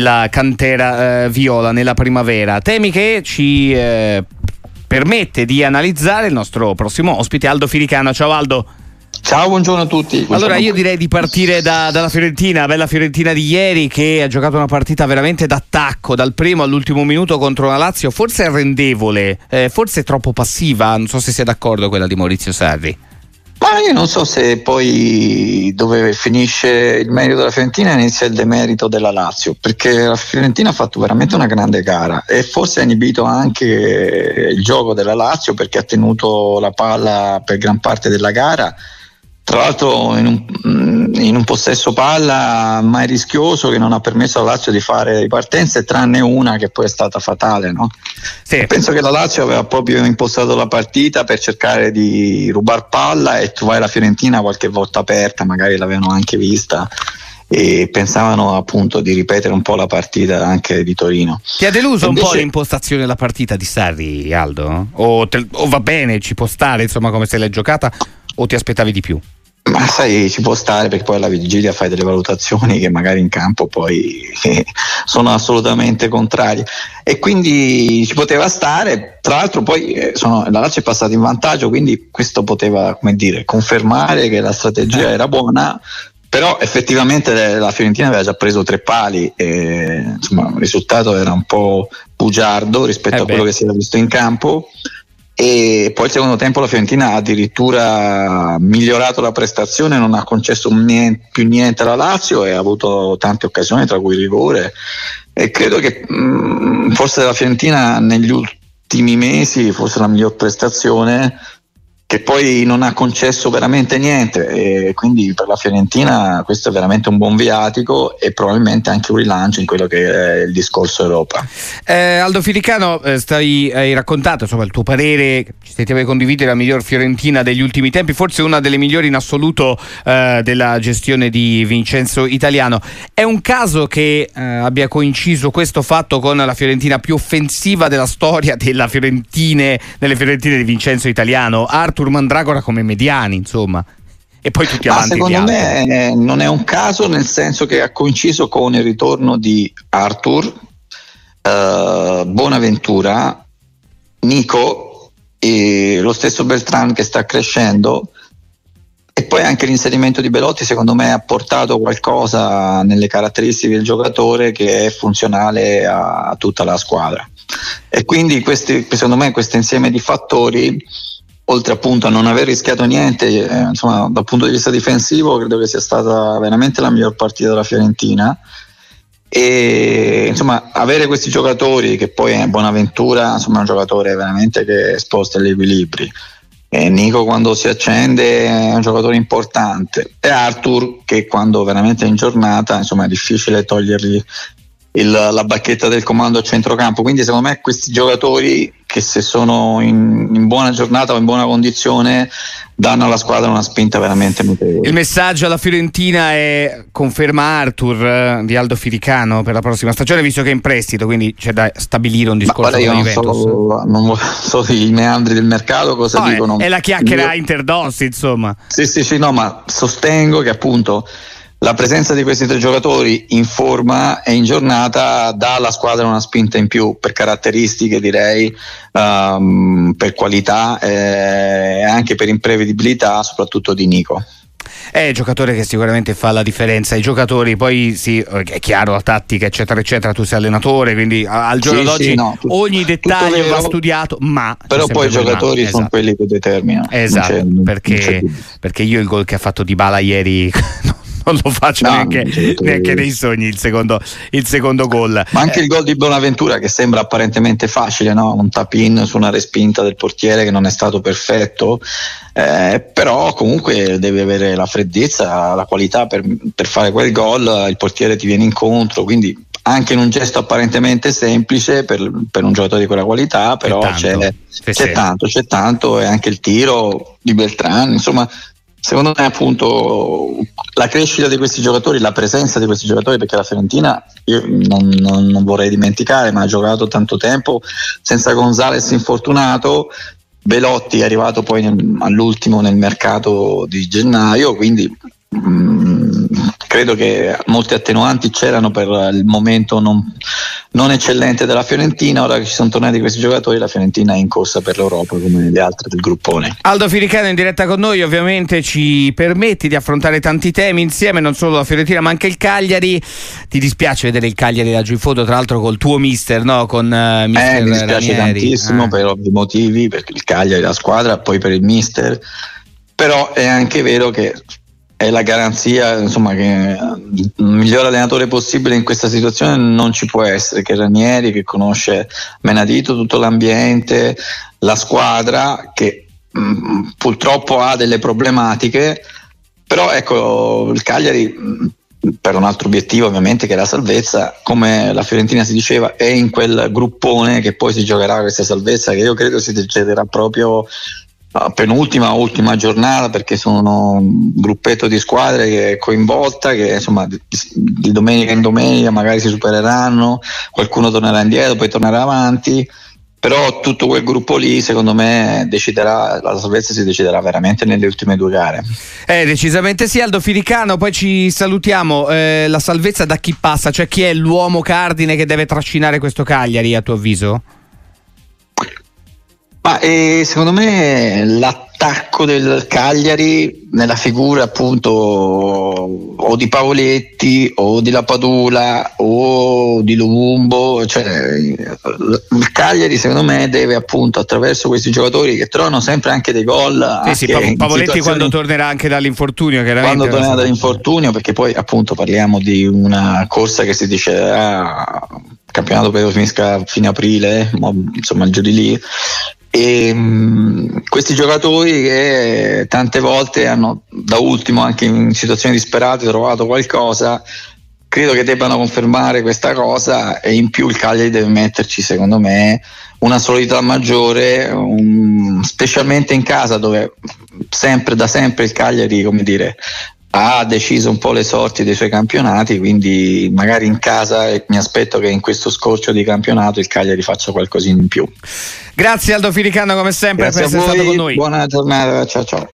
la cantera eh, viola nella primavera. Temi che ci eh, permette di analizzare il nostro prossimo ospite Aldo Firicano. Ciao Aldo. Ciao, buongiorno a tutti. Buongiorno allora io direi di partire da, dalla Fiorentina, bella Fiorentina di ieri che ha giocato una partita veramente d'attacco dal primo all'ultimo minuto contro la Lazio, forse arrendevole, eh, forse troppo passiva, non so se sei d'accordo quella di Maurizio Sarri. Ma io non so se poi dove finisce il merito della Fiorentina inizia il demerito della Lazio, perché la Fiorentina ha fatto veramente una grande gara e forse ha inibito anche il gioco della Lazio perché ha tenuto la palla per gran parte della gara tra l'altro in un, mm, in un, possesso palla mai rischioso che non ha permesso alla Lazio di fare ripartenze tranne una che poi è stata fatale no? sì. penso che la Lazio aveva proprio impostato la partita per cercare di rubare palla e trovare la Fiorentina qualche volta aperta magari l'avevano anche vista e pensavano appunto di ripetere un po' la partita anche di Torino. Ti ha deluso Invece... un po' l'impostazione della partita di Sarri, Aldo? O, te, o va bene, ci può stare insomma come se l'hai giocata o ti aspettavi di più? Ma sai, ci può stare perché poi alla vigilia fai delle valutazioni che magari in campo poi eh, sono assolutamente contrarie. E quindi ci poteva stare. Tra l'altro poi eh, sono, la Lazio è passata in vantaggio, quindi questo poteva come dire, confermare che la strategia era buona, però effettivamente la Fiorentina aveva già preso tre pali e insomma, il risultato era un po' bugiardo rispetto eh a quello che si era visto in campo e poi il secondo tempo la Fiorentina ha addirittura migliorato la prestazione, non ha concesso niente, più niente alla Lazio e ha avuto tante occasioni, tra cui rigore. E credo che mh, mm, forse la Fiorentina negli ultimi mesi, forse la miglior prestazione, che poi non ha concesso veramente niente e quindi per la Fiorentina questo è veramente un buon viatico e probabilmente anche un rilancio in quello che è il discorso Europa. Eh, Aldo Filicano, eh, stai, hai raccontato insomma, il tuo parere, ci sentiamo condividere la miglior Fiorentina degli ultimi tempi, forse una delle migliori in assoluto eh, della gestione di Vincenzo Italiano. È un caso che eh, abbia coinciso questo fatto con la Fiorentina più offensiva della storia della Fiorentine, delle Fiorentine di Vincenzo Italiano? Arthur Arthur Mandragora come mediani, insomma. E poi tutti Ma avanti. Secondo me non è un caso, nel senso che ha coinciso con il ritorno di Arthur, eh, Bonaventura, Nico e lo stesso Beltran che sta crescendo. E poi anche l'inserimento di Belotti secondo me ha portato qualcosa nelle caratteristiche del giocatore che è funzionale a tutta la squadra. E quindi questi, secondo me questo insieme di fattori oltre appunto a non aver rischiato niente, eh, insomma, dal punto di vista difensivo credo che sia stata veramente la miglior partita della Fiorentina. E insomma avere questi giocatori che poi è Bonaventura insomma è un giocatore veramente che sposta gli equilibri. E Nico quando si accende è un giocatore importante. E Arthur che quando veramente è in giornata insomma è difficile togliergli il, la bacchetta del comando a centrocampo. Quindi, secondo me, questi giocatori che se sono in, in, buona giornata o in buona condizione danno alla squadra una spinta veramente notevole. Il messaggio alla Fiorentina è conferma Arthur eh, di Aldo Firicano per la prossima stagione, visto che è in prestito, quindi c'è da stabilire un discorso Ma, guarda, io non so, non so, i meandri del mercato cosa no, dicono. È, è la chiacchiera io... interdossi, insomma. Sì, sì, sì, no, ma sostengo che appunto la presenza di questi tre giocatori in forma e in giornata dà alla squadra una spinta in più per caratteristiche direi, um, per qualità eh, e anche per imprevedibilità soprattutto di Nico. È un giocatore che sicuramente fa la differenza. I giocatori, poi sì, è chiaro la tattica, eccetera, eccetera. Tu sei allenatore, quindi al giorno sì, d'oggi sì, no, tu, ogni dettaglio va studiato, ma. Però poi i giocatori sono esatto. quelli che determinano. Esatto, perché, perché, io il gol che ha fatto Di Bala ieri non lo faccio no, neanche, neanche, nei sogni il secondo, il secondo gol. Ma anche eh. il gol di Bonaventura che sembra apparentemente facile, no? un tap-in su una respinta del portiere che non è stato perfetto, eh, però comunque devi avere la freddezza, la qualità per, per fare quel gol, il portiere ti viene incontro, quindi anche in un gesto apparentemente semplice per, per un giocatore di quella qualità, però c'è, c'è, tanto, c'è tanto e anche il tiro di Beltrán, insomma secondo me appunto la crescita di questi giocatori, la presenza di questi giocatori, perché la Fiorentina io non, non, non vorrei dimenticare, ma ha giocato tanto tempo senza Gonzales infortunato, Belotti è arrivato poi nel, all'ultimo nel mercato di gennaio, quindi mh, credo che molti attenuanti c'erano per il momento non, non, eccellente della Fiorentina, ora che ci sono tornati questi giocatori la Fiorentina è in corsa per l'Europa come le altre del gruppone. Aldo Firicano in diretta con noi ovviamente ci permetti di affrontare tanti temi insieme, non solo la Fiorentina ma anche il Cagliari, ti dispiace vedere il Cagliari laggiù in fondo tra l'altro col tuo mister, no? con uh, mister eh, mi dispiace Ranieri. tantissimo eh. per ovvi motivi, perché il Cagliari la squadra, poi per il mister, però è anche vero che è la garanzia insomma, che il miglior allenatore possibile in questa situazione non ci può essere che Ranieri che conosce Menadito tutto l'ambiente la squadra che mh, purtroppo ha delle problematiche però ecco il Cagliari mh, per un altro obiettivo ovviamente che è la salvezza come la Fiorentina si diceva è in quel gruppone che poi si giocherà questa salvezza che io credo si deciderà proprio penultima o ultima giornata perché sono un gruppetto di squadre che è coinvolta che insomma di, di domenica in domenica magari si supereranno qualcuno tornerà indietro poi tornerà avanti però tutto quel gruppo lì secondo me deciderà la salvezza si deciderà veramente nelle ultime due gare. Eh decisamente sì Aldo Firicano poi ci salutiamo. Eh, la salvezza da chi passa? Cioè chi è l'uomo cardine che deve trascinare questo Cagliari a tuo avviso? Ma eh, secondo me l'attacco del Cagliari nella figura appunto o di Pavoletti o di Lapadula o di Lumumbo, cioè il Cagliari secondo me deve appunto attraverso questi giocatori che trovano sempre anche dei gol. Sì, sì, Pavoletti situazioni... quando tornerà anche dall'infortunio, quando tornerà dall'infortunio, perché poi appunto parliamo di una corsa che si dice ah, campionato credo finisca fine aprile, insomma giù di lì e mh, questi giocatori che tante volte hanno da ultimo anche in situazioni disperate trovato qualcosa credo che debbano confermare questa cosa e in più il Cagliari deve metterci secondo me una solidità maggiore un, specialmente in casa dove sempre da sempre il Cagliari come dire ha deciso un po' le sorti dei suoi campionati, quindi magari in casa mi aspetto che in questo scorcio di campionato il Cagliari faccia qualcosina in più. Grazie Aldo Firicano come sempre Grazie per essere voi, stato con noi. Buona giornata, ciao ciao.